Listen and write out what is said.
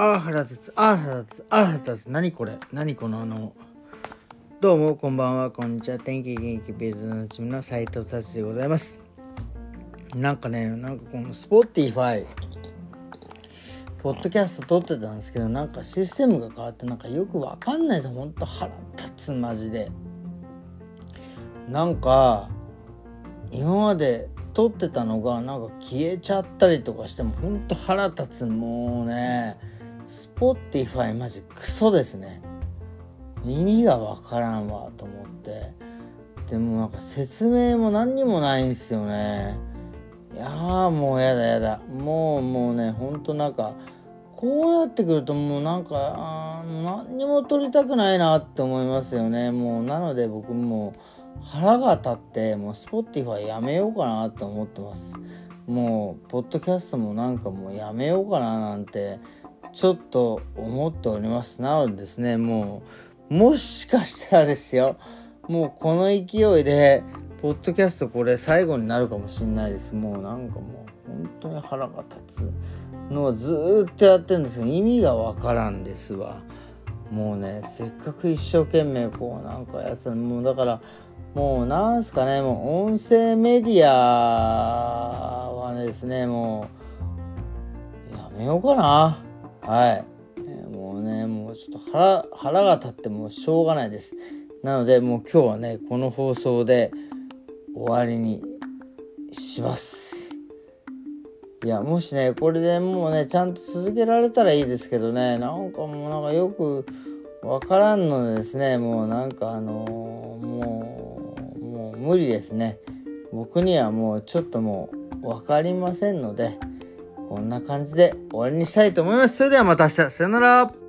あー腹立つ、あー腹立つ、あー腹立つ。何これ？何このあの、どうも、こんばんは、こんにちは。天気元気ビルドのチームの斉藤達でございます。なんかね、なんかこの Spotify、ポッドキャスト撮ってたんですけど、なんかシステムが変わって、なんかよくわかんないですよ。ほんと腹立つ、マジで。なんか、今まで撮ってたのがなんか消えちゃったりとかしてもほんと腹立つもうねSpotify マジクソですね。意味がわからんわと思って。でもなんか説明も何にもないんですよね。いやーもうやだやだ。もうもうねほんとなんかこうやってくるともうなんかあー何にも取りたくないなって思いますよね。もうなので僕も腹が立ってもう Spotify やめようかなって思ってます。もうポッドキャストもなんかもうやめようかななんてちょっと思っております。なのでですねもうもしかしたらですよ。もうこの勢いでポッドキャストこれ最後になるかもしんないです。もうなんかもう本当に腹が立つのをずっとやってるんですけど意味がわからんですわ。もうねせっかく一生懸命こうなんかやつもうだからもうなんすかねもう音声メディアはですねもうやめようかな。はい、えーもうねもうちょっと腹腹が立ってもうしょうがないです。なのでもう今日はねこの放送で終わりにします。いやもしねこれでもうねちゃんと続けられたらいいですけどねなんかもうなんかよくわからんのでですねもうなんかあのーもうもう無理ですね。僕にはもうちょっともう分かりませんので。こんな感じで終わりにしたいと思います。それではまた明日。さよなら。